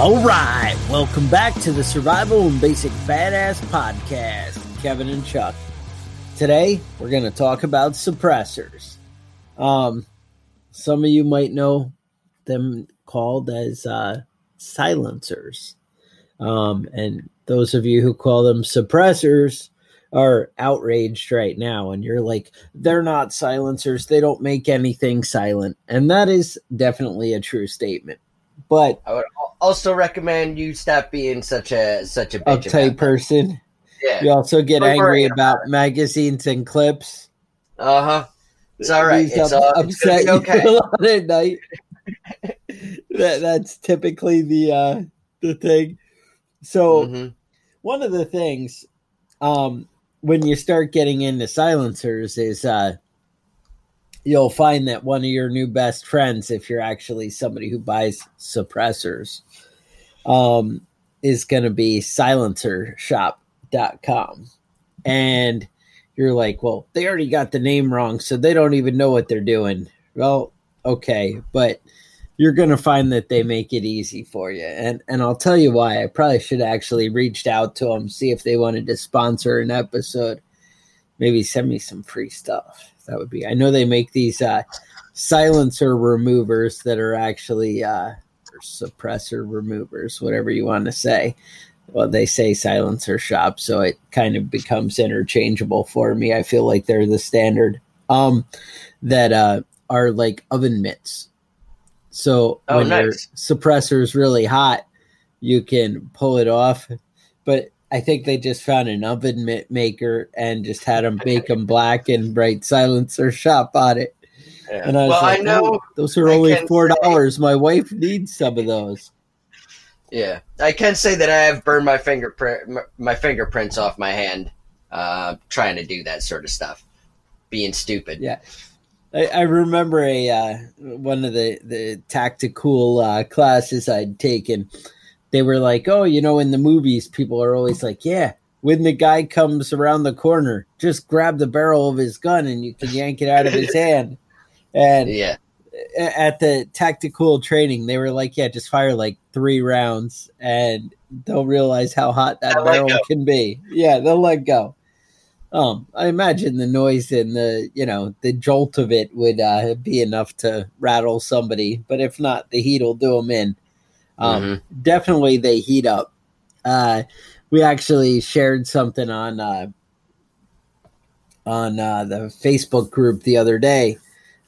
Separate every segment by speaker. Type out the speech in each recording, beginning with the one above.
Speaker 1: All right, welcome back to the Survival and Basic Badass Podcast. Kevin and Chuck. Today we're going to talk about suppressors. Um, some of you might know them called as uh, silencers, um, and those of you who call them suppressors are outraged right now and you're like they're not silencers they don't make anything silent and that is definitely a true statement but
Speaker 2: I would also recommend you stop being such a such a bitch
Speaker 1: uptight person.
Speaker 2: Yeah.
Speaker 1: You also get
Speaker 2: Don't
Speaker 1: angry about magazines and clips.
Speaker 2: Uh huh. It's all right. It's,
Speaker 1: up-
Speaker 2: all, it's
Speaker 1: upset
Speaker 2: be okay.
Speaker 1: you a lot at night. that, that's typically the uh, the thing. So
Speaker 2: Mhm.
Speaker 1: one of the things um, when you start getting into silencers is uh, you'll find that one of your new best friends, if you're actually somebody who buys suppressors, um, is going to be silencershop.com. And you're like, well, they already got the name wrong, so they don't even know what they're doing. Well, okay, but you're going to find that they make it easy for you. And and I'll tell you why. I probably should actually reached out to them, see if they wanted to sponsor an episode. Maybe send me some free stuff. That would be. I know they make these uh, silencer removers that are actually uh, or suppressor removers, whatever you want to say. Well, they say silencer shop, so it kind of becomes interchangeable for me. I feel like they're the standard. Um, that uh, are like oven mitts. So
Speaker 2: Oh,
Speaker 1: when your suppressor is really hot, you can pull it off. But I think they just found an oven mitt maker and just had them bake them black and bright silencer shop on it.
Speaker 2: Yeah.
Speaker 1: And I was
Speaker 2: well,
Speaker 1: like,
Speaker 2: I know.
Speaker 1: "Oh, those are
Speaker 2: I
Speaker 1: only four dollars. My wife needs some of those.
Speaker 2: Yeah, I can say that I have burned my fingerprint, my, my fingerprints off my hand, uh, trying to do that sort of stuff, being stupid.
Speaker 1: Yeah. I, I remember a uh, one of the the tactical uh, classes I'd taken. They were like, "Oh, you know, in the movies, people are always like, yeah, when the guy comes around the corner, just grab the barrel of his gun and you can yank it out of his hand." And
Speaker 2: Yeah,
Speaker 1: at the tactical training, they were like, "Yeah, just fire like three rounds, and they'll realize how hot that
Speaker 2: They'll
Speaker 1: barrel can be." Yeah, they'll let go. Um, I imagine the noise and the you know the jolt of it would uh, be enough to rattle somebody, but if not, the heat will do them in. Um,
Speaker 2: Mm-hmm.
Speaker 1: Definitely, they heat up. Uh, we actually shared something on uh, on uh, the Facebook group the other day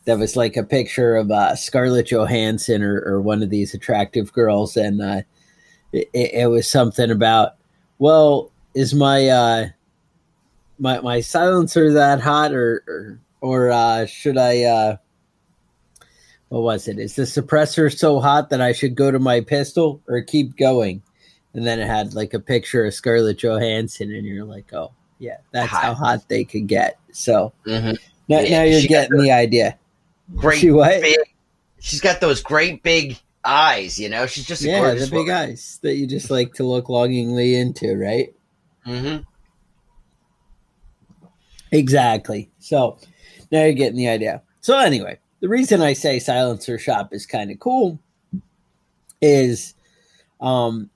Speaker 1: that was like a picture of uh, Scarlett Johansson or, or one of these attractive girls, and uh, it, it was something about, well, is my uh, my my silencer that hot, or or, or uh, should I? What was it? Is the suppressor so hot that I should go to my pistol or keep going? And then it had like a picture of Scarlett Johansson, and you're like, oh Yeah, that's
Speaker 2: Hot.
Speaker 1: how hot they could get. So
Speaker 2: Mhm.
Speaker 1: now,
Speaker 2: Yeah,
Speaker 1: now you're getting the idea.
Speaker 2: Great
Speaker 1: She what?
Speaker 2: big. She's got those great big eyes. You know, she's just a
Speaker 1: Yeah, the big eyes that you just like to look longingly into, right?
Speaker 2: hmm
Speaker 1: Exactly. So now you're getting the idea. So anyway, the reason I say silencer shop is kind of cool is um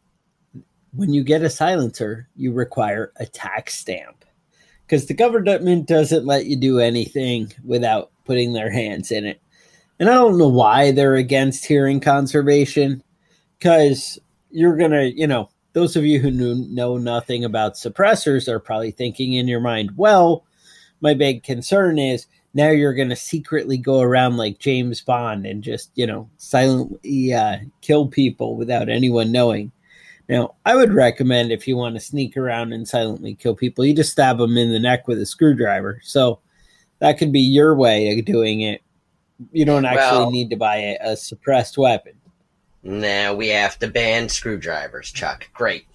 Speaker 1: when you get a silencer, you require a tax stamp. Because the government doesn't let you do anything without putting their hands in it. And I don't know why they're against hearing conservation. Because you're going to, you know, those of you who knew, know nothing about suppressors are probably thinking in your mind, well, my big concern is now you're going to secretly go around like James Bond and just, you know, silently uh, kill people without anyone knowing. Now, I would recommend if you want to sneak around and silently kill people, you just stab them in the neck with a screwdriver. So that could be your way of doing it. You don't actually
Speaker 2: Well-
Speaker 1: need to buy a, a suppressed weapon.
Speaker 2: Now we have to ban screwdrivers, Chuck. Great.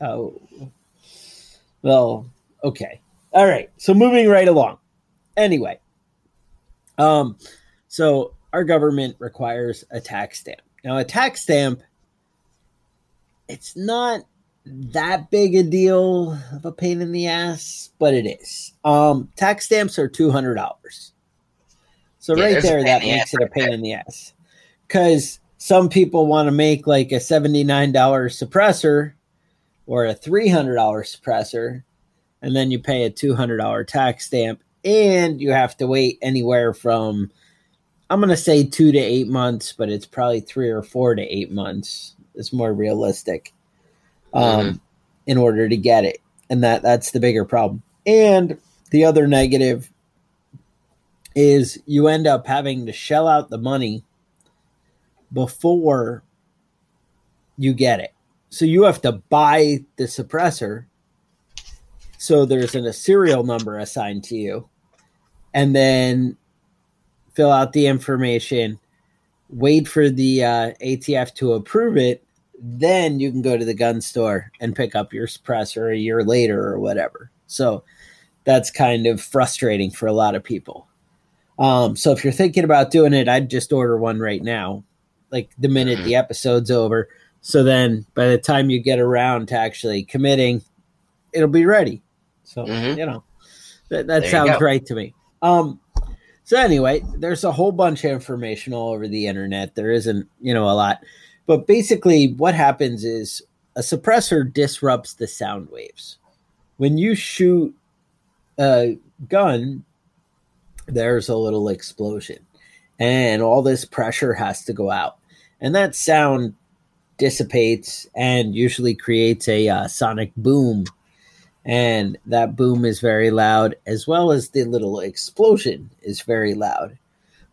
Speaker 1: Oh, well, okay, all right. So moving right along. Anyway, um, so our government requires a tax stamp. Now, a tax stamp, it's not that big a deal of a pain in the ass, but it is. Um, tax stamps are two hundred dollars. So
Speaker 2: Yeah,
Speaker 1: right there, that makes it a pain in the ass. Because some people want to make like a seventy-nine dollar suppressor or a three hundred dollar suppressor, and then you pay a two hundred dollar tax stamp, and you have to wait anywhere from I'm going to say two to eight months, but it's probably three or four to eight months. It's more realistic um, in order to get it, and that that's the bigger problem. And the other negative is you end up having to shell out the money before you get it. So you have to buy the suppressor. So there's an, a serial number assigned to you, and then fill out the information, wait for the uh, ATF to approve it, then you can go to the gun store and pick up your suppressor a year later or whatever. So that's kind of frustrating for a lot of people. Um, so if you're thinking about doing it, I'd just order one right now, like the minute the episode's over. So then by the time you get around to actually committing, it'll be ready. So,
Speaker 2: Mhm.
Speaker 1: you know, that, that sounds right to me. Um, so anyway, there's a whole bunch of information all over the internet. There isn't, you know, a lot. But basically what happens is a suppressor disrupts the sound waves. When you shoot a gun, there's a little explosion and all this pressure has to go out. And that sound dissipates and usually creates a uh, sonic boom. And that boom is very loud, as well as the little explosion is very loud.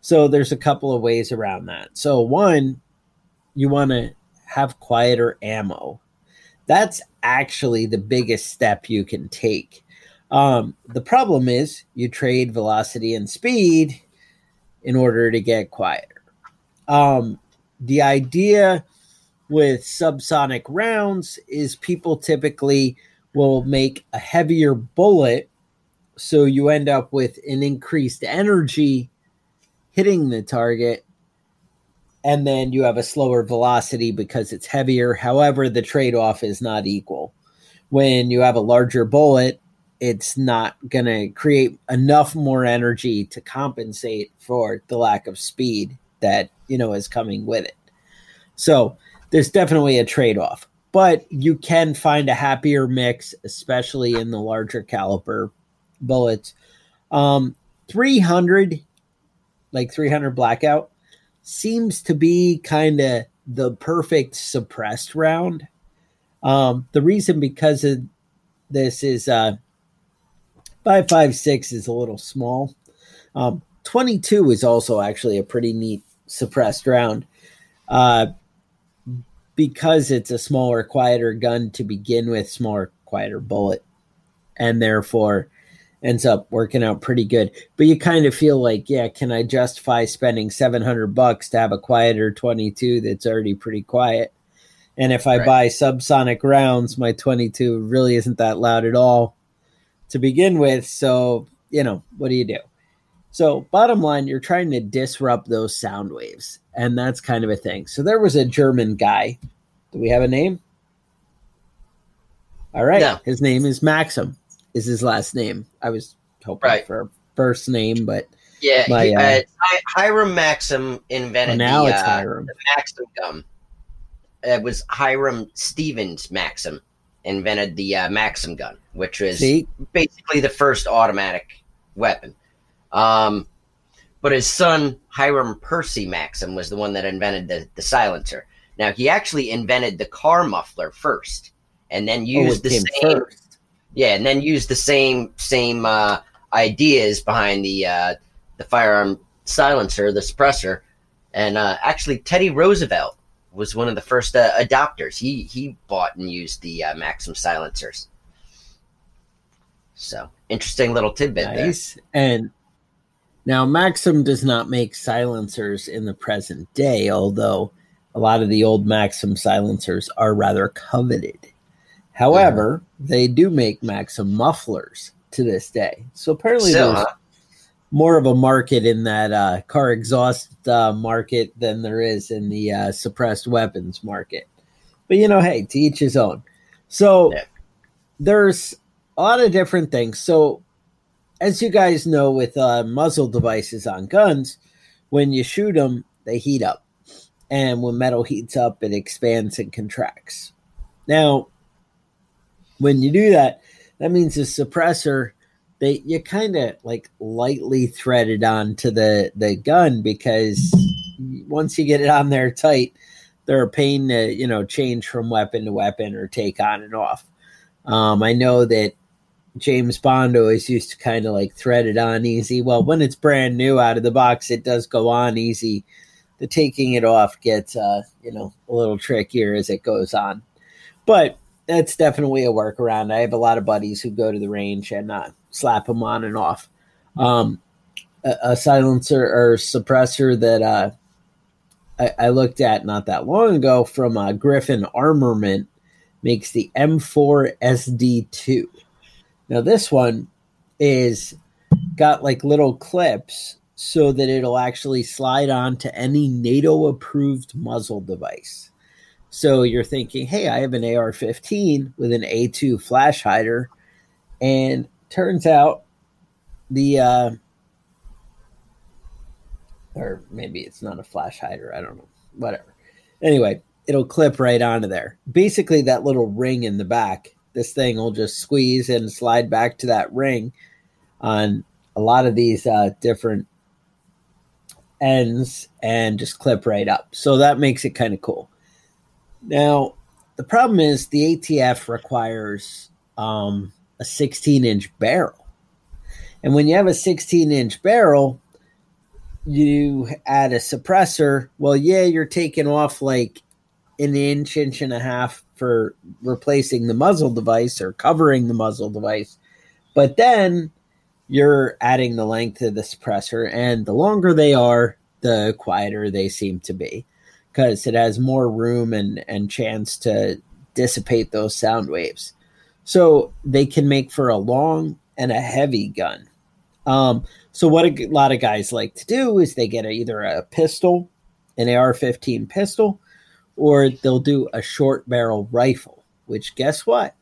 Speaker 1: So there's a couple of ways around that. So, one, you want to have quieter ammo. That's actually the biggest step you can take. Um, the problem is you trade velocity and speed in order to get quieter. Um, the idea with subsonic rounds is people typically will make a heavier bullet so you end up with an increased energy hitting the target and then you have a slower velocity because it's heavier. However the trade-off is not equal. When you have a larger bullet it's not going to create enough more energy to compensate for the lack of speed that you know is coming with it. So there's definitely a trade-off but you can find a happier mix especially in the larger caliber bullets. Um 300 like 300 blackout seems to be kind of the perfect suppressed round. Um the reason because of this is uh 556 is a little small. Um 22 is also actually a pretty neat suppressed round. Uh because it's a smaller quieter gun to begin with smaller quieter bullet and therefore ends up working out pretty good but you kind of feel like yeah can i justify spending 700 bucks to have a quieter 22 that's already pretty quiet and if i
Speaker 2: Right.
Speaker 1: buy subsonic rounds my 22 really isn't that loud at all to begin with. So, you know, what do you do? So, bottom line, you're trying to disrupt those sound waves. And that's kind of a thing. So, there was a German guy. Do we have a name? All right.
Speaker 2: No.
Speaker 1: His name is Maxim, is his last name. I was hoping
Speaker 2: Right.
Speaker 1: for a first name, but
Speaker 2: Yeah,
Speaker 1: My,
Speaker 2: he-
Speaker 1: uh,
Speaker 2: uh, Hiram Maxim invented
Speaker 1: now
Speaker 2: the,
Speaker 1: it's
Speaker 2: uh,
Speaker 1: Hiram.
Speaker 2: the Maxim gun. It was Hiram Stevens Maxim invented the uh, Maxim gun, which was
Speaker 1: See,
Speaker 2: basically the first automatic weapon. Um, but his son Hiram Percy Maxim was the one that invented the, the silencer. Now he actually invented the car muffler first, and then
Speaker 1: oh,
Speaker 2: used
Speaker 1: it
Speaker 2: the same
Speaker 1: first.
Speaker 2: yeah, and then used the same same uh, ideas behind the uh, the firearm silencer, the suppressor, and uh, actually Teddy Roosevelt was one of the first uh, adopters. He he bought and used the uh, Maxim silencers. So interesting little tidbit there.
Speaker 1: And now Maxim does not make silencers in the present day, although a lot of the old Maxim silencers are rather coveted. However, they do make Maxim mufflers to this day. So apparently
Speaker 2: Still,
Speaker 1: there's more of a market in that uh, car exhaust uh, market than there is in the uh, suppressed weapons market. But you know, hey, to each his own. So
Speaker 2: Yeah.
Speaker 1: there's a lot of different things. So as you guys know, with uh, muzzle devices on guns, when you shoot them, they heat up, and when metal heats up, it expands and contracts. Now, when you do that, that means the suppressor they you kind of like lightly thread it onto the the gun because once you get it on there tight, they're a pain to you know change from weapon to weapon or take on and off. Um, I know that James Bond always used to kind of like thread it on easy. Well, when it's brand new out of the box, it does go on easy. The taking it off gets uh, you know a little trickier as it goes on, but that's definitely a workaround. I have a lot of buddies who go to the range and uh, slap them on and off. Um, a, a silencer or suppressor that uh, I, I looked at not that long ago from uh, Griffin Armament makes the M4 SD2. Now this one is got like little clips so that it'll actually slide on to any NATO approved muzzle device. So you're thinking, hey, I have an AR 15 with an A2 flash hider. And turns out the, uh, or maybe it's not a flash hider. I don't know. Whatever. Anyway, it'll clip right onto there. Basically, that little ring in the back, this thing will just squeeze and slide back to that ring on a lot of these uh, different ends and just clip right up. So that makes it kind of cool. Now, the problem is the ATF requires um, a 16 inch barrel. And when you have a 16 inch barrel, you add a suppressor. Well, yeah, you're taking off like an inch, inch and a half for replacing the muzzle device or covering the muzzle device. But then you're adding the length of the suppressor, and the longer they are, the quieter they seem to be because it has more room and, and chance to dissipate those sound waves. So they can make for a long and a heavy gun. Um, so what a lot of guys like to do is they get a, either a pistol, an AR-15 pistol, or they'll do a short barrel rifle. Which guess what?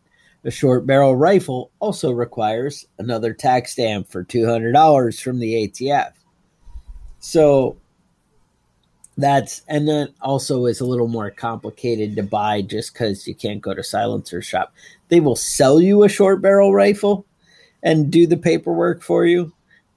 Speaker 1: A short barrel rifle also requires another tax stamp for two hundred dollars from the ATF. So that's and then also is a little more complicated to buy just because you can't go to silencer shop. They will sell you a short barrel rifle and do the paperwork for you,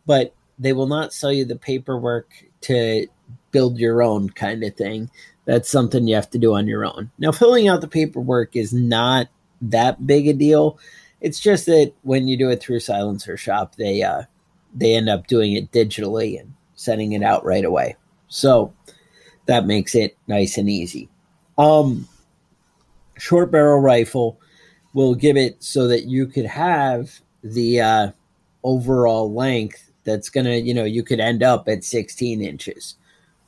Speaker 1: but they will not sell you the paperwork to build your own kind of thing. That's something you have to do on your own. Now, filling out the paperwork is not that big a deal. It's just that when you do it through Silencer Shop, they uh, they end up doing it digitally and sending it out right away. So that makes it nice and easy. Um, short barrel rifle will give it so that you could have the uh, overall length that's gonna, you know, you could end up at 16 inches,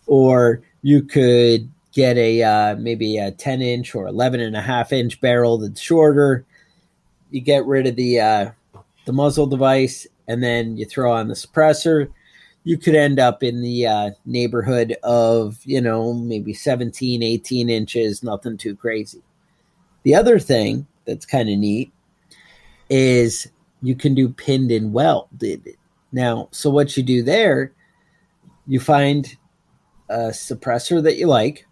Speaker 1: or you could get a uh, maybe a 10 inch or 11 and a half inch barrel that's shorter. You get rid of the uh, the muzzle device and then you throw on the suppressor, you could end up in the uh, neighborhood of, you know, maybe 17, 18 inches, nothing too crazy. The other thing that's kind of neat is you can do pinned and welded. Now, so what you do there, you find a suppressor that you like.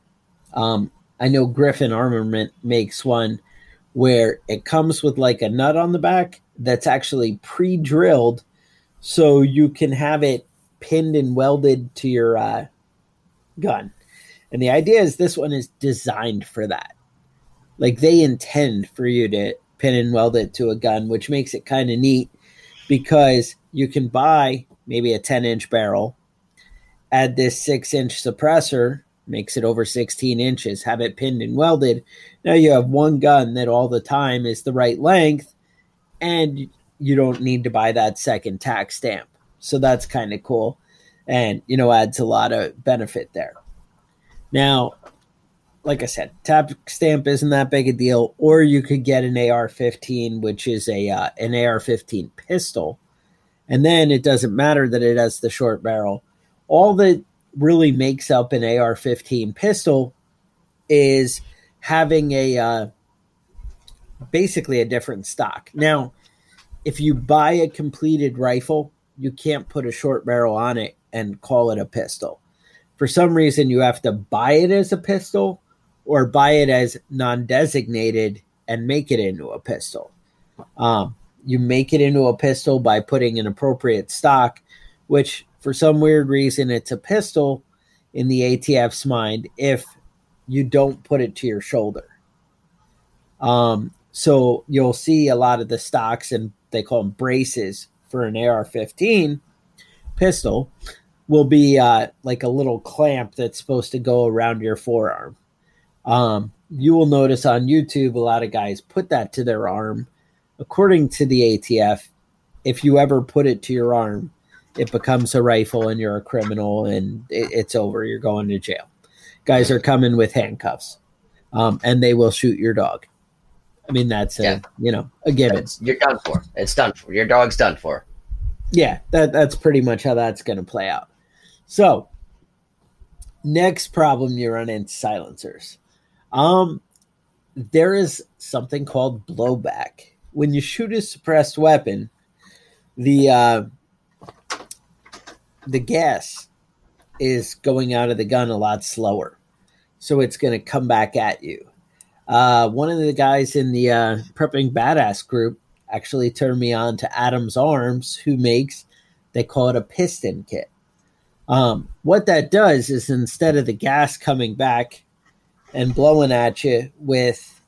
Speaker 1: Um, I know Griffin Armament makes one where it comes with like a nut on the back that's actually pre drilled so you can have it pinned and welded to your uh, gun. And the idea is this one is designed for that. Like they intend for you to pin and weld it to a gun, which makes it kind of neat because you can buy maybe a 10 inch barrel, add this six inch suppressor, makes it over 16 inches, have it pinned and welded. Now you have one gun that all the time is the right length, and you don't need to buy that second tax stamp. So that's kind of cool and, you know, adds a lot of benefit there. Now, like I said, tap stamp isn't that big a deal, or you could get an AR-15, which is a uh, an AR-15 pistol, and then it doesn't matter that it has the short barrel. All that really makes up an AR-15 pistol is having a uh, basically a different stock. Now, if you buy a completed rifle, you can't put a short barrel on it and call it a pistol. For some reason, you have to buy it as a pistol or buy it as non designated and make it into a pistol. Um, you make it into a pistol by putting an appropriate stock, which for some weird reason it's a pistol in the ATF's mind if you don't put it to your shoulder. Um, so you'll see a lot of the stocks and they call them braces for an AR 15 pistol will be uh, like a little clamp that's supposed to go around your forearm. Um, you will notice on YouTube a lot of guys put that to their arm. According to the ATF, if you ever put it to your arm, it becomes a rifle and you're a criminal and it, it's over. You're going to jail. Guys are coming with handcuffs um, and they will shoot your dog. I mean, that's a, yeah. you know, a given.
Speaker 2: It's, you're done for. It's done for. Your dog's done for.
Speaker 1: Yeah, that, that's pretty much how that's going to play out. So, next problem you run into silencers. Um, there is something called blowback. When you shoot a suppressed weapon, the uh, the gas is going out of the gun a lot slower, so it's going to come back at you. Uh, one of the guys in the uh, prepping badass group actually turned me on to Adams Arms, who makes they call it a piston kit. Um, what that does is instead of the gas coming back and blowing at you with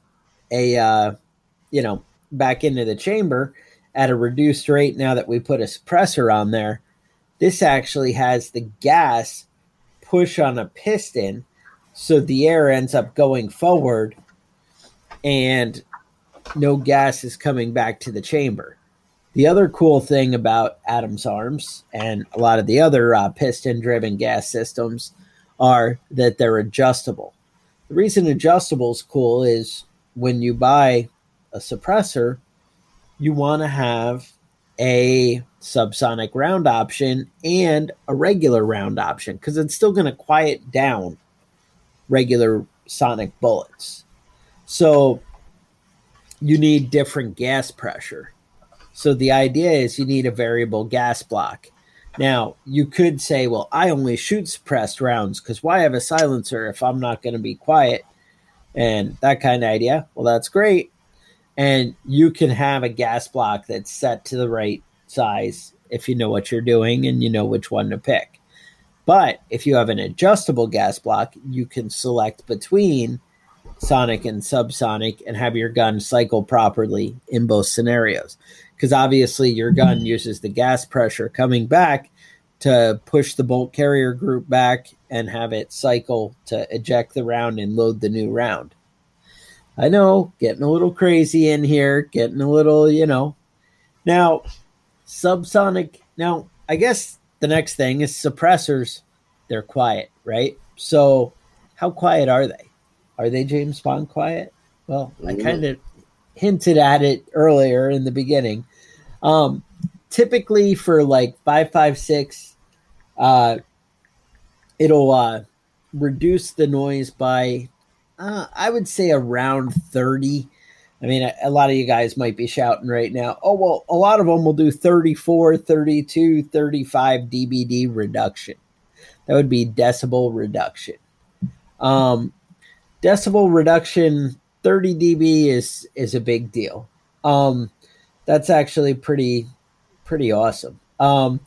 Speaker 1: a uh, you know back into the chamber at a reduced rate now that we put a suppressor on there this actually has the gas push on a piston so the air ends up going forward and no gas is coming back to the chamber. The other cool thing about adams arms and a lot of the other uh, piston driven gas systems are that they're adjustable. The reason adjustable is cool is when you buy a suppressor, you want to have a subsonic round option and a regular round option because it's still going to quiet down regular sonic bullets. So you need different gas pressure. So the idea is you need a variable gas block. Now, you could say, well, I only shoot suppressed rounds because why have a silencer if I'm not going to be quiet? And that kind of idea. Well, that's great. And you can have a gas block that's set to the right size if you know what you're doing and you know which one to pick. But if you have an adjustable gas block, you can select between sonic and subsonic and have your gun cycle properly in both scenarios because obviously your gun uses the gas pressure coming back to push the bolt carrier group back and have it cycle to eject the round and load the new round. I know, getting a little crazy in here, getting a little, you know. Now, subsonic. Now, I guess the next thing is suppressors. They're quiet, right? So, how quiet are they? Are they James Bond quiet? Well, I kind of hinted at it earlier in the beginning. Um, typically for like five five six, uh, it'll uh, reduce the noise by uh, I would say around thirty. I mean, a, a, lot of you guys might be shouting right now, oh, well, a lot of them will do 34, 32, 35 dBd reduction. That would be decibel reduction. Um, decibel reduction 30 dB is is a big deal. Um, that's actually pretty pretty awesome. Um,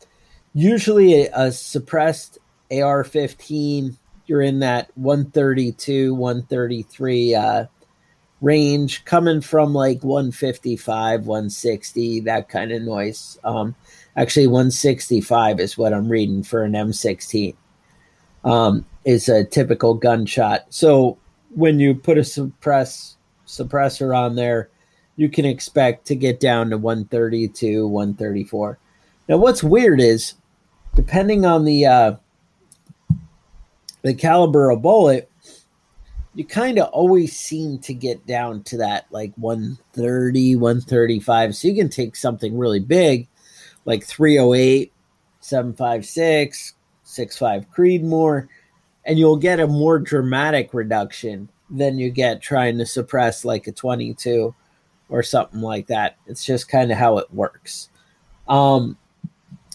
Speaker 1: usually a, a suppressed AR-15, you're in that 132, 133 uh, range, coming from like 155, 160, that kind of noise. Um, actually, 165 is what I'm reading for an M16 um, is a typical gunshot. So when you put a suppress suppressor on there, you can expect to get down to 132, 134. Now, what's weird is, depending on the uh, the caliber of bullet, you kind of always seem to get down to that like 130, 135. So you can take something really big, like 308, 756, 6.5 Creedmoor, and you'll get a more dramatic reduction than you get trying to suppress like a 22 or something like that. It's just kind of how it works. Um,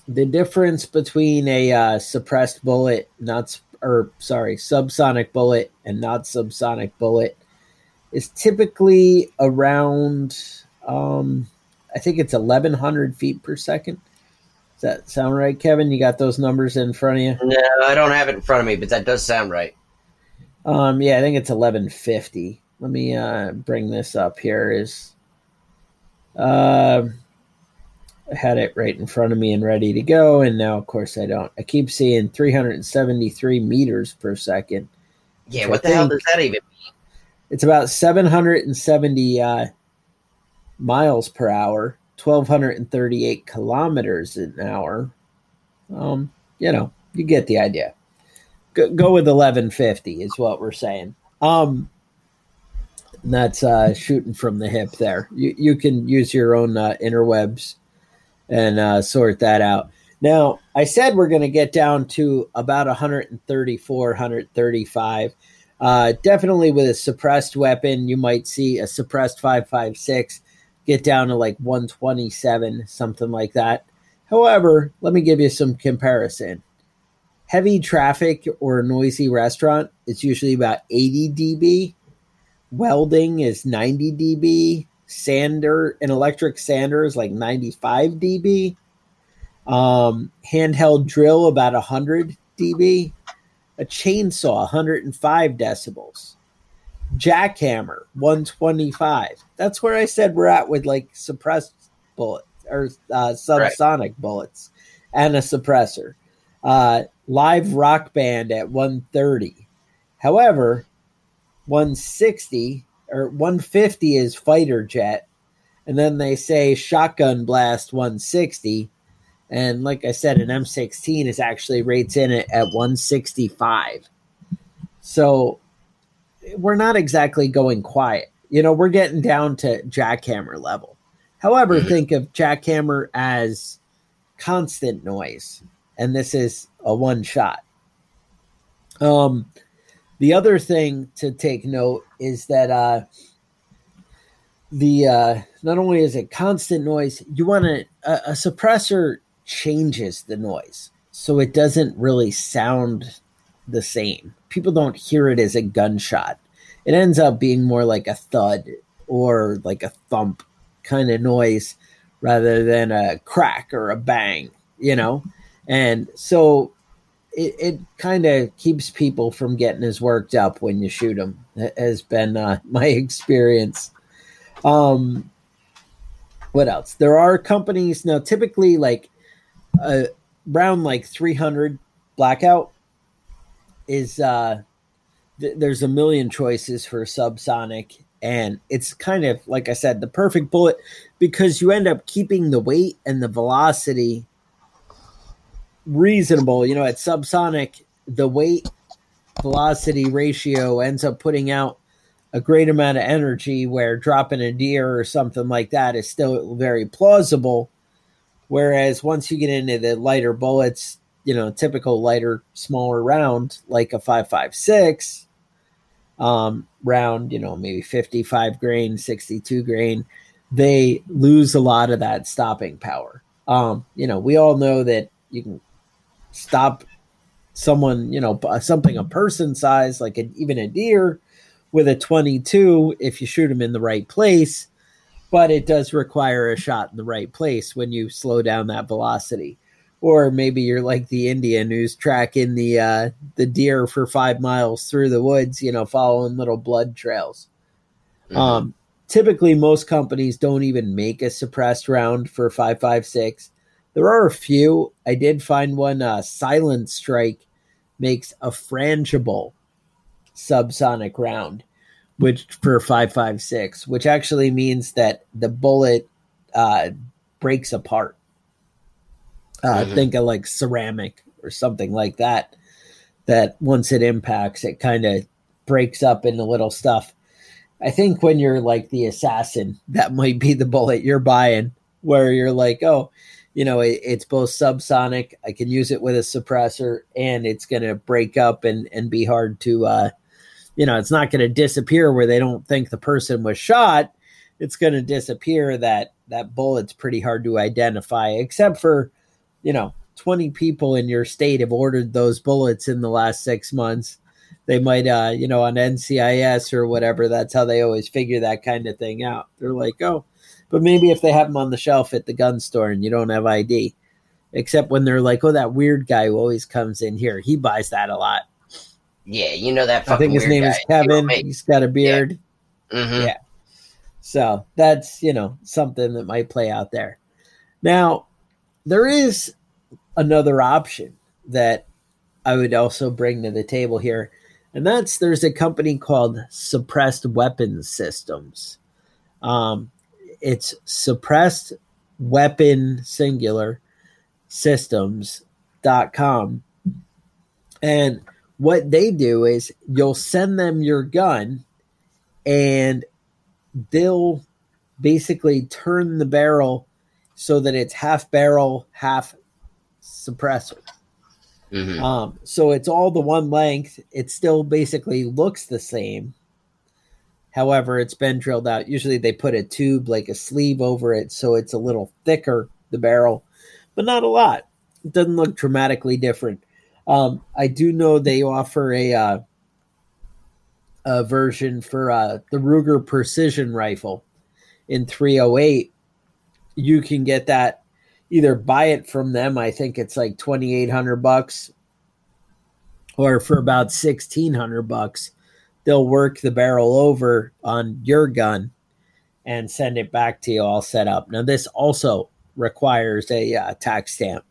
Speaker 1: the difference between a uh, suppressed bullet, not or sorry, subsonic bullet and not subsonic bullet is typically around. Um, I think it's 1100 feet per second Does that sound right, Kevin? You got those numbers in front of you?
Speaker 2: No, I don't have it in front of me, but that does sound right.
Speaker 1: Um, yeah, I think it's eleven fifty. Let me uh, bring this up here. Is uh, had it right in front of me and ready to go, and now of course I don't. I keep seeing three hundred and seventy three meters per second.
Speaker 2: Yeah, what the hell does that even mean?
Speaker 1: It's about seven hundred and seventy uh, miles per hour 1,238 kilometers an hour. Um, you know, you get the idea. Go, go with 1150 is what we're saying. Um, that's uh, shooting from the hip there. You, you can use your own uh, interwebs and uh, sort that out. Now, I said we're going to get down to about 134, 135. Uh, definitely with a suppressed weapon, you might see a suppressed 556 get down to like 127, something like that. However, let me give you some comparison. Heavy traffic or a noisy restaurant is usually about 80 dB. Welding is 90 dB. Sander, an electric sander is like 95 dB. Um, handheld drill about 100 dB. A chainsaw 105 decibels jackhammer 125 that's where i said we're at with like suppressed bullets or uh, subsonic right. bullets and a suppressor uh, live rock band at 130 however 160 or 150 is fighter jet and then they say shotgun blast 160 and like i said an m16 is actually rates in it at 165 so we're not exactly going quiet. You know, we're getting down to jackhammer level. However, mm-hmm. think of jackhammer as constant noise, and this is a one shot. Um, the other thing to take note is that uh, the uh, not only is it constant noise, you want a, a suppressor changes the noise so it doesn't really sound the same. People don't hear it as a gunshot. It ends up being more like a thud or like a thump kind of noise rather than a crack or a bang, you know? And so it, it kind of keeps people from getting as worked up when you shoot them, has been uh, my experience. Um, what else? There are companies now, typically like uh, around like 300 blackout is uh th- there's a million choices for subsonic and it's kind of like I said the perfect bullet because you end up keeping the weight and the velocity reasonable you know at subsonic the weight velocity ratio ends up putting out a great amount of energy where dropping a deer or something like that is still very plausible Whereas once you get into the lighter bullets, you know, typical lighter, smaller round, like a 5.56 um, round, you know, maybe 55 grain, 62 grain, they lose a lot of that stopping power. Um, you know, we all know that you can stop someone, you know, something a person size, like a, even a deer, with a 22 if you shoot them in the right place. But it does require a shot in the right place when you slow down that velocity. Or maybe you're like the Indian who's tracking the uh, the deer for five miles through the woods, you know, following little blood trails. Mm-hmm. Um, typically, most companies don't even make a suppressed round for 5.56. There are a few. I did find one. Uh, Silent Strike makes a frangible subsonic round, which for five five six, which actually means that the bullet uh, breaks apart. Uh, mm-hmm. Think of like ceramic or something like that. That once it impacts, it kind of breaks up into little stuff. I think when you're like the assassin, that might be the bullet you're buying, where you're like, oh, you know, it, it's both subsonic. I can use it with a suppressor, and it's going to break up and and be hard to, uh, you know, it's not going to disappear where they don't think the person was shot. It's going to disappear that that bullet's pretty hard to identify, except for, you know, twenty people in your state have ordered those bullets in the last six months. They might, uh, you know, on NCIS or whatever. That's how they always figure that kind of thing out. They're like, oh but maybe if they have them on the shelf at the gun store and you don't have ID, except when they're like, oh, that weird guy who always comes in here, he buys that a lot.
Speaker 2: Yeah, you know that.
Speaker 1: I think his name guy. is Kevin. He's got a beard. Yeah. Mm-hmm. yeah. So that's you know something that might play out there. Now, there is another option that I would also bring to the table here, and that's there's a company called Suppressed Weapons Systems. Um, it's suppressed weapon singular systems.com. And what they do is you'll send them your gun and they'll basically turn the barrel so that it's half barrel, half suppressor. Mm-hmm. Um, so it's all the one length. It still basically looks the same, However, it's been drilled out. Usually they put a tube like a sleeve over it so it's a little thicker, the barrel, but not a lot. It doesn't look dramatically different. Um, I do know they offer a, uh, a version for uh, the Ruger Precision Rifle in 308. You can get that either buy it from them. I think it's like 2800 bucks or for about 1600 bucks they'll work the barrel over on your gun and send it back to you all set up. Now, this also requires a uh, tax stamp,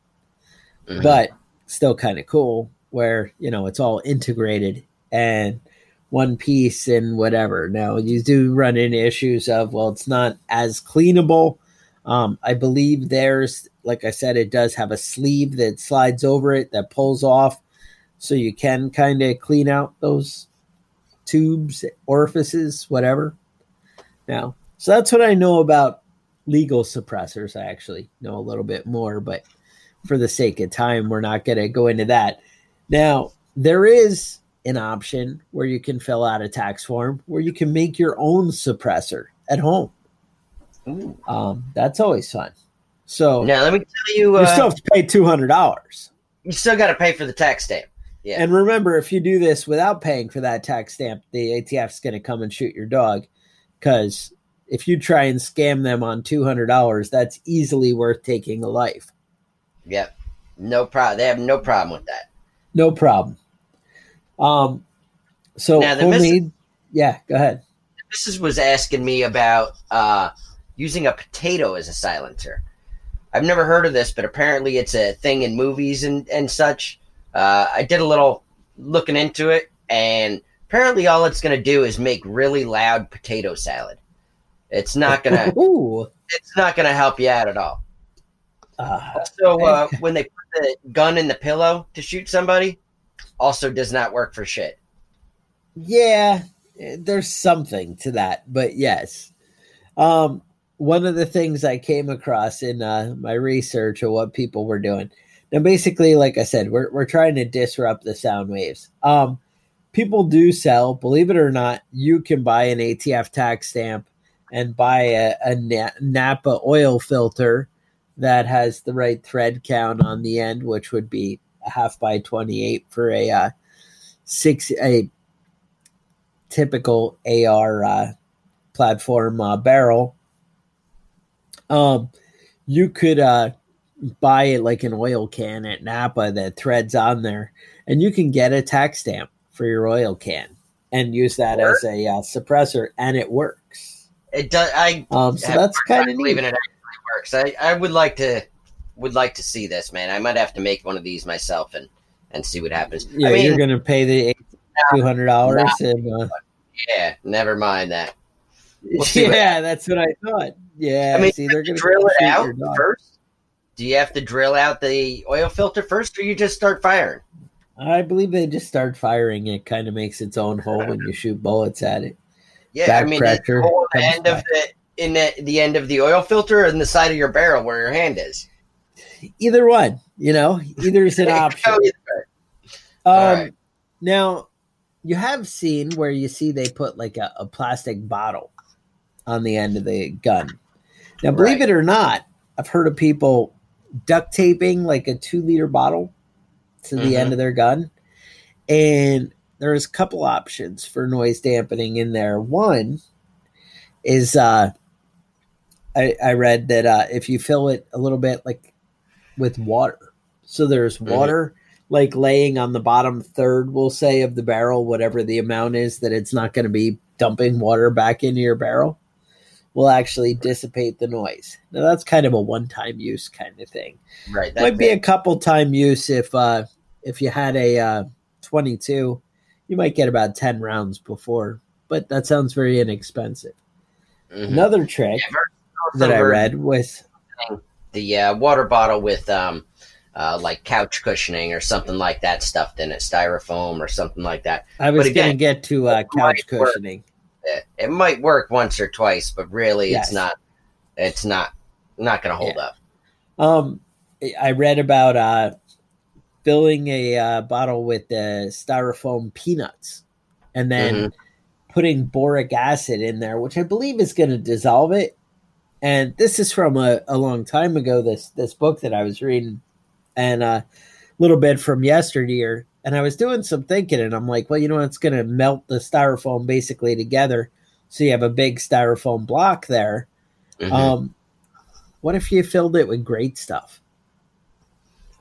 Speaker 1: mm-hmm. but still kind of cool where, you know, it's all integrated and one piece and whatever. Now, you do run into issues of, well, it's not as cleanable. Um, I believe there's, like I said, it does have a sleeve that slides over it that pulls off. So you can kind of clean out those tubes, orifices, whatever. Now, so that's what I know about legal suppressors. I actually know a little bit more, but for the sake of time, we're not going to go into that. Now, there is an option where you can fill out a tax form where you can make your own suppressor at home. Um, that's always fun. So
Speaker 2: now let me tell you,
Speaker 1: uh, you still have to pay two hundred dollars.
Speaker 2: You still got to pay for the tax stamp. Yeah.
Speaker 1: And remember, if you do this without paying for that tax stamp, the ATF's going to come and shoot your dog. Because if you try and scam them on two hundred dollars, that's easily worth taking a life.
Speaker 2: Yep. No problem. They have no problem with that.
Speaker 1: No problem. Um. So now the homemade. Missus, yeah. Go ahead.
Speaker 2: Mrs. was asking me about uh, using a potato as a silencer. I've never heard of this, but apparently it's a thing in movies and, and such. Uh, I did a little looking into it, and apparently all it's going to do is make really loud potato salad. It's not going to. It's not going to help you out at all. Uh, so uh, when they put the gun in the pillow to shoot somebody, also does not work for shit.
Speaker 1: Yeah, there's something to that, but yes. Um, one of the things I came across in uh, my research of what people were doing. Now, basically, like I said, we're we're trying to disrupt the sound waves. Um, people do sell, believe it or not, you can buy an ATF tax stamp and buy a, a Napa oil filter that has the right thread count on the end, which would be a half by 28 for a uh, six a typical AR uh, platform uh, barrel. Um, you could uh, buy it like an oil can at Napa that threads on there, and you can get a tax stamp for your oil can and use that Work. as a uh, suppressor, and it works.
Speaker 2: It does. I
Speaker 1: um, so that's kind of neat. It actually
Speaker 2: works. I, I would like to would like to see this, man. I might have to make one of these myself and and see what happens.
Speaker 1: Yeah, I mean, you're gonna pay the two hundred dollars and uh,
Speaker 2: yeah, never mind that.
Speaker 1: We'll yeah, that's what I thought. Yeah,
Speaker 2: I mean, see, they're gonna drill it out first. Do you have to drill out the oil filter first, or you just start firing?
Speaker 1: I believe they just start firing. It kind of makes its own hole when you shoot bullets at it.
Speaker 2: Yeah, Back I mean, pressure the end back. of the in the, the end of the oil filter and the side of your barrel where your hand is.
Speaker 1: Either one, you know, either is an option. um, right. Now, you have seen where you see they put like a, a, plastic bottle on the end of the gun. Now, believe right. it or not, I've heard of people duct taping like a two liter bottle to the mm-hmm. end of their gun. And there's a couple options for noise dampening in there. One is uh, I, I read that uh, if you fill it a little bit like with water, so there's mm-hmm. water mm-hmm. like laying on the bottom third, we'll say, of the barrel, whatever the amount is, that it's not going to be dumping water back into your barrel will actually dissipate the noise. Now that's kind of a one-time use kind of thing.
Speaker 2: Right.
Speaker 1: Might be a couple time use if uh, if you had a uh, 22, you might get about 10 rounds before, but that sounds very inexpensive. Mm-hmm. Another trick yeah, that I read was
Speaker 2: the uh, water bottle with um, uh, like couch cushioning or something like that stuffed in it, styrofoam or something like that.
Speaker 1: I was going to get to uh, couch cushioning.
Speaker 2: It, it, might work once or twice, but really, yes. it's not. It's not not going to hold yeah. up.
Speaker 1: Um, I read about uh, filling a uh, bottle with the styrofoam peanuts and then mm-hmm. putting boric acid in there, which I believe is going to dissolve it. And this is from a, a long time ago. This this book that I was reading, and a uh, little bit from yesteryear. And I was doing some thinking, and I'm like, well, you know, it's going to melt the styrofoam basically together, so you have a big styrofoam block there. Mm-hmm. Um, what if you filled it with great stuff?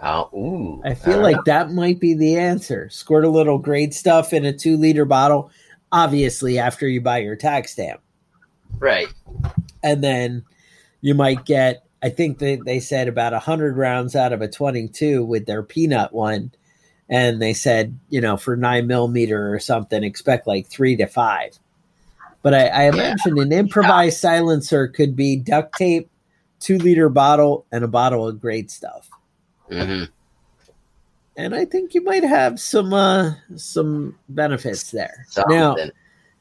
Speaker 2: Uh, ooh,
Speaker 1: I feel like know. that might be the answer. Squirt a little great stuff in a two liter bottle, obviously, after you buy your tax stamp.
Speaker 2: Right.
Speaker 1: And then you might get, I think they, they said about 100 rounds out of a 22 with their peanut one. And they said, you know, for nine millimeter or something, expect like three to five. But I, I imagine yeah. an improvised silencer could be duct tape, two liter bottle, and a bottle of great stuff.
Speaker 2: Mm-hmm.
Speaker 1: And I think you might have some uh, some benefits there. Something. Now,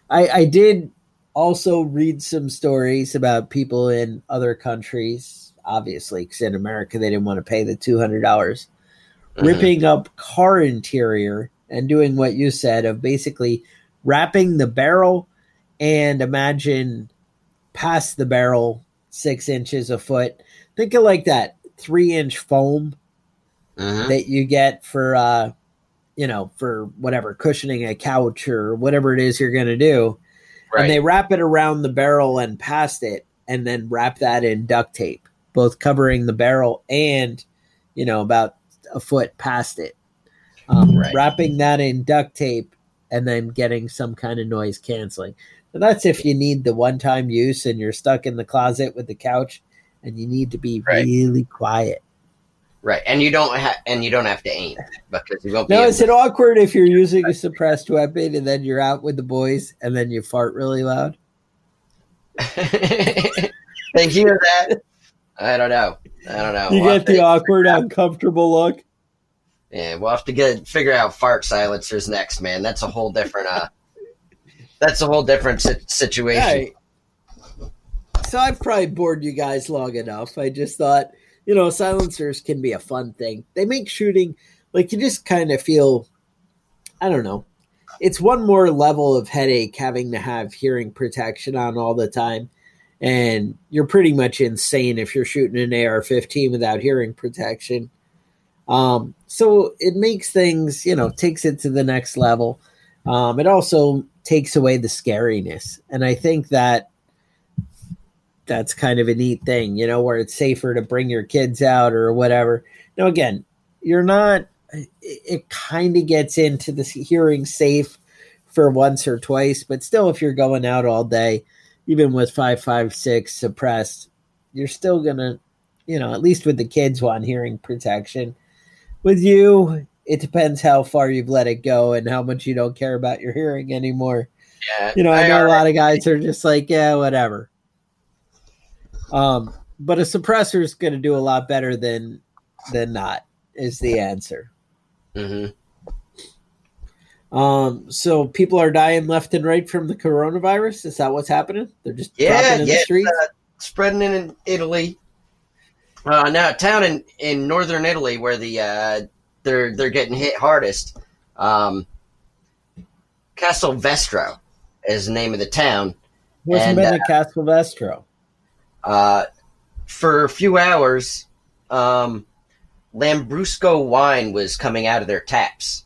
Speaker 1: I, I did also read some stories about people in other countries, obviously, because in America they didn't want to pay the two hundred dollars, mm-hmm. ripping up car interior and doing what you said of basically wrapping the barrel and imagine past the barrel six inches a foot. Think of like that three inch foam mm-hmm. that you get for uh you know for whatever cushioning a couch or whatever it is you're going to do right. and they wrap it around the barrel and past it and then wrap that in duct tape both covering the barrel and you know about a foot past it um, right. wrapping that in duct tape and then getting some kind of noise canceling and that's if you need the one time use and you're stuck in the closet with the couch and you need to be right. really quiet
Speaker 2: Right, and you don't have and you don't have to aim because you won't.
Speaker 1: No, is it awkward if you're using a suppressed weapon and then you're out with the boys and then you fart really loud?
Speaker 2: they hear that. I don't know. I don't know.
Speaker 1: You we'll get the awkward, uncomfortable look.
Speaker 2: Yeah, we'll have to get figure out fart silencers next, man. That's a whole different. uh That's a whole different situation.
Speaker 1: so I've probably bored you guys long enough. I just thought, you know, silencers can be a fun thing. They make shooting like you just kind of feel, I don't know, it's one more level of headache having to have hearing protection on all the time. And you're pretty much insane if you're shooting an AR 15 without hearing protection. Um, so it makes things, you know, takes it to the next level. Um, it also takes away the scariness. And I think that that's kind of a neat thing, you know, where it's safer to bring your kids out or whatever. Now, again, you're not, it, it kind of gets into the hearing safe for once or twice, but still, if you're going out all day, even with 556 suppressed, you're still to, you know, at least with the kids want hearing protection. With you, it depends how far you've let it go and how much you don't care about your hearing anymore.
Speaker 2: Yeah,
Speaker 1: You know, I
Speaker 2: I
Speaker 1: know a lot of guys are just like, yeah, whatever. Um, but a suppressor is going to do a lot better than than not. Is the answer.
Speaker 2: Mhm.
Speaker 1: Um, so people are dying left and right from the coronavirus. Is that what's happening? They're just
Speaker 2: Yeah,
Speaker 1: dropping in
Speaker 2: yeah,
Speaker 1: the streets.
Speaker 2: uh, spreading in Italy. Uh, now, a town in, in northern Italy where the uh, they're they're getting hit hardest. Um, Castelvestro is the name of the town.
Speaker 1: Wasn't
Speaker 2: and,
Speaker 1: been a Castelvestro.
Speaker 2: Uh, for a few hours, um, Lambrusco wine was coming out of their taps.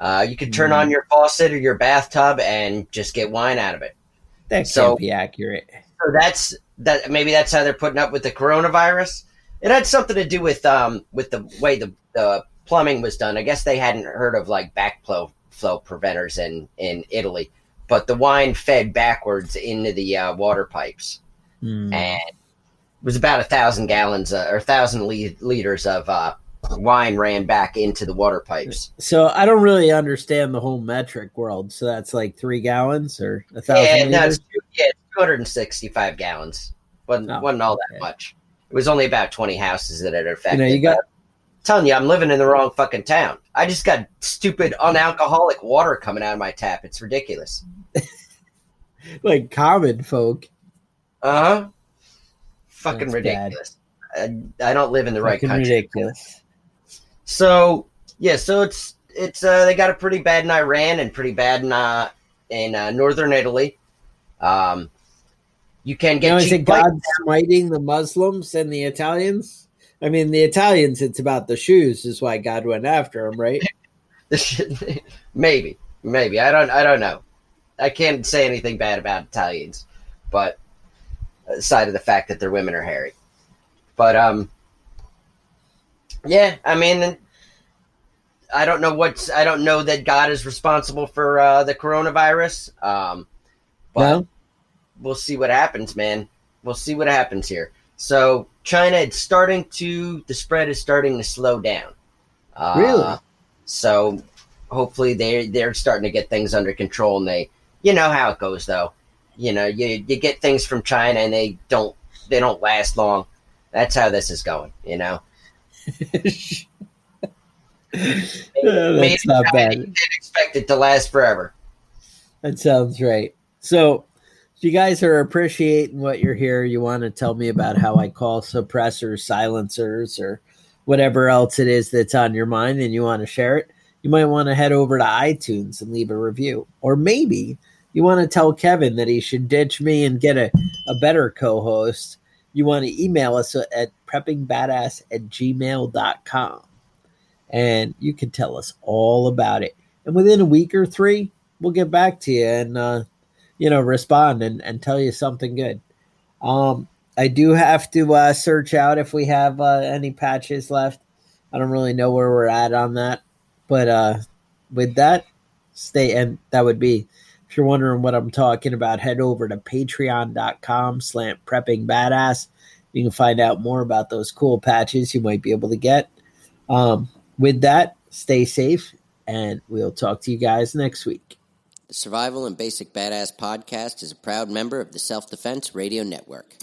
Speaker 2: Uh, you could turn
Speaker 1: Mm.
Speaker 2: on your faucet or your bathtub and just get wine out of it.
Speaker 1: That
Speaker 2: So-
Speaker 1: can't be accurate.
Speaker 2: So that's that. Maybe that's how they're putting up with the coronavirus. It had something to do with um with the way the, the plumbing was done. I guess they hadn't heard of like backflow flow preventers in in Italy, but the wine fed backwards into the uh, water pipes,
Speaker 1: Hmm.
Speaker 2: and it was about a thousand gallons uh, or thousand li- liters of uh, wine ran back into the water pipes.
Speaker 1: So I don't really understand the whole metric world. So that's like three gallons or a thousand
Speaker 2: Yeah, no, it's, yeah, two hundred and sixty-five gallons. wasn't
Speaker 1: Oh,
Speaker 2: wasn't all that
Speaker 1: okay.
Speaker 2: much. It was only about twenty houses that it
Speaker 1: You
Speaker 2: affected.
Speaker 1: know, you got
Speaker 2: I'm telling you, I'm living in the wrong fucking town. I just got stupid unalcoholic water coming out of my tap. It's ridiculous.
Speaker 1: like common folk.
Speaker 2: Uh huh. Fucking
Speaker 1: That's
Speaker 2: ridiculous. I, I don't live in the right
Speaker 1: Fucking
Speaker 2: country.
Speaker 1: ridiculous.
Speaker 2: So yeah, so it's it's uh, they got it pretty bad in Iran and pretty bad in uh, in uh, northern Italy. Um, you can get
Speaker 1: know, is it God smiting the Muslims and the Italians? I mean, the Italians, it's about the shoes, is why God went after them, right?
Speaker 2: maybe, maybe I don't I don't know. I can't say anything bad about Italians, but aside of the fact that their women are hairy. But um, yeah, I mean, I don't know what's I don't know that God is responsible for uh, the coronavirus. Um, but
Speaker 1: Well,
Speaker 2: we'll see what happens, man. We'll see what happens here. So China, it's starting to the spread is starting to slow down. Uh,
Speaker 1: Really?
Speaker 2: So hopefully they they're starting to get things under control, and they, you know how it goes though. You know, you you get things from China, and they don't they don't last long. That's how this is going. You know,
Speaker 1: that's not bad.
Speaker 2: didn't expect it to last forever.
Speaker 1: That sounds right. So, if you guys are appreciating what you're here, you want to tell me about how I call suppressors, silencers, or whatever else it is that's on your mind and you want to share it, you might want to head over to iTunes and leave a review. Or maybe you want to tell Kevin that he should ditch me and get a, a better co host. You want to email us at preppingbadass at gmail.com and you can tell us all about it. And within a week or three, we'll get back to you and uh, you know respond and, and tell you something good. Um, I do have to uh, search out if we have uh, any patches left. I don't really know where we're at on that, but uh, with that, stay and that would be. If you're wondering what I'm talking about, head over to patreon.com slant prepping badass. You can find out more about those cool patches you might be able to get. Um, with that, stay safe, and we'll talk to you guys next week.
Speaker 3: The Survival and Basic Badass podcast is a proud member of the Self Defense Radio Network.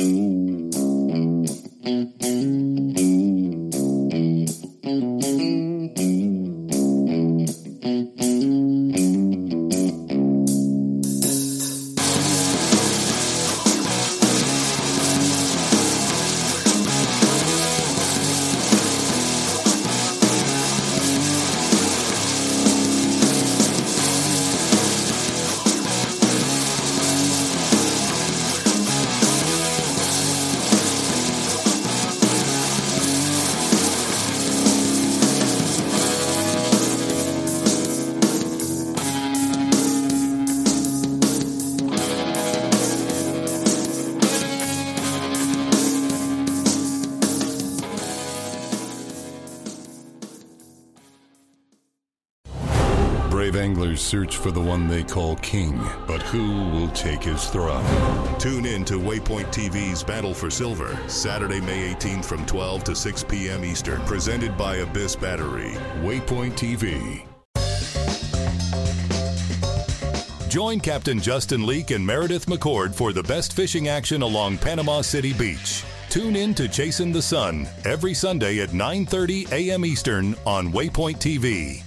Speaker 4: Search for the one they call king, but who will take his throne?
Speaker 5: Tune in to Waypoint TV's Battle for Silver, Saturday, May 18th from 12 to 6 p.m. Eastern, presented by Abyss Battery. Waypoint TV. Join Captain Justin Leake and Meredith McCord for the best fishing action along Panama City Beach. Tune in to Chasing the Sun every Sunday at 9:30 a.m. Eastern on Waypoint TV.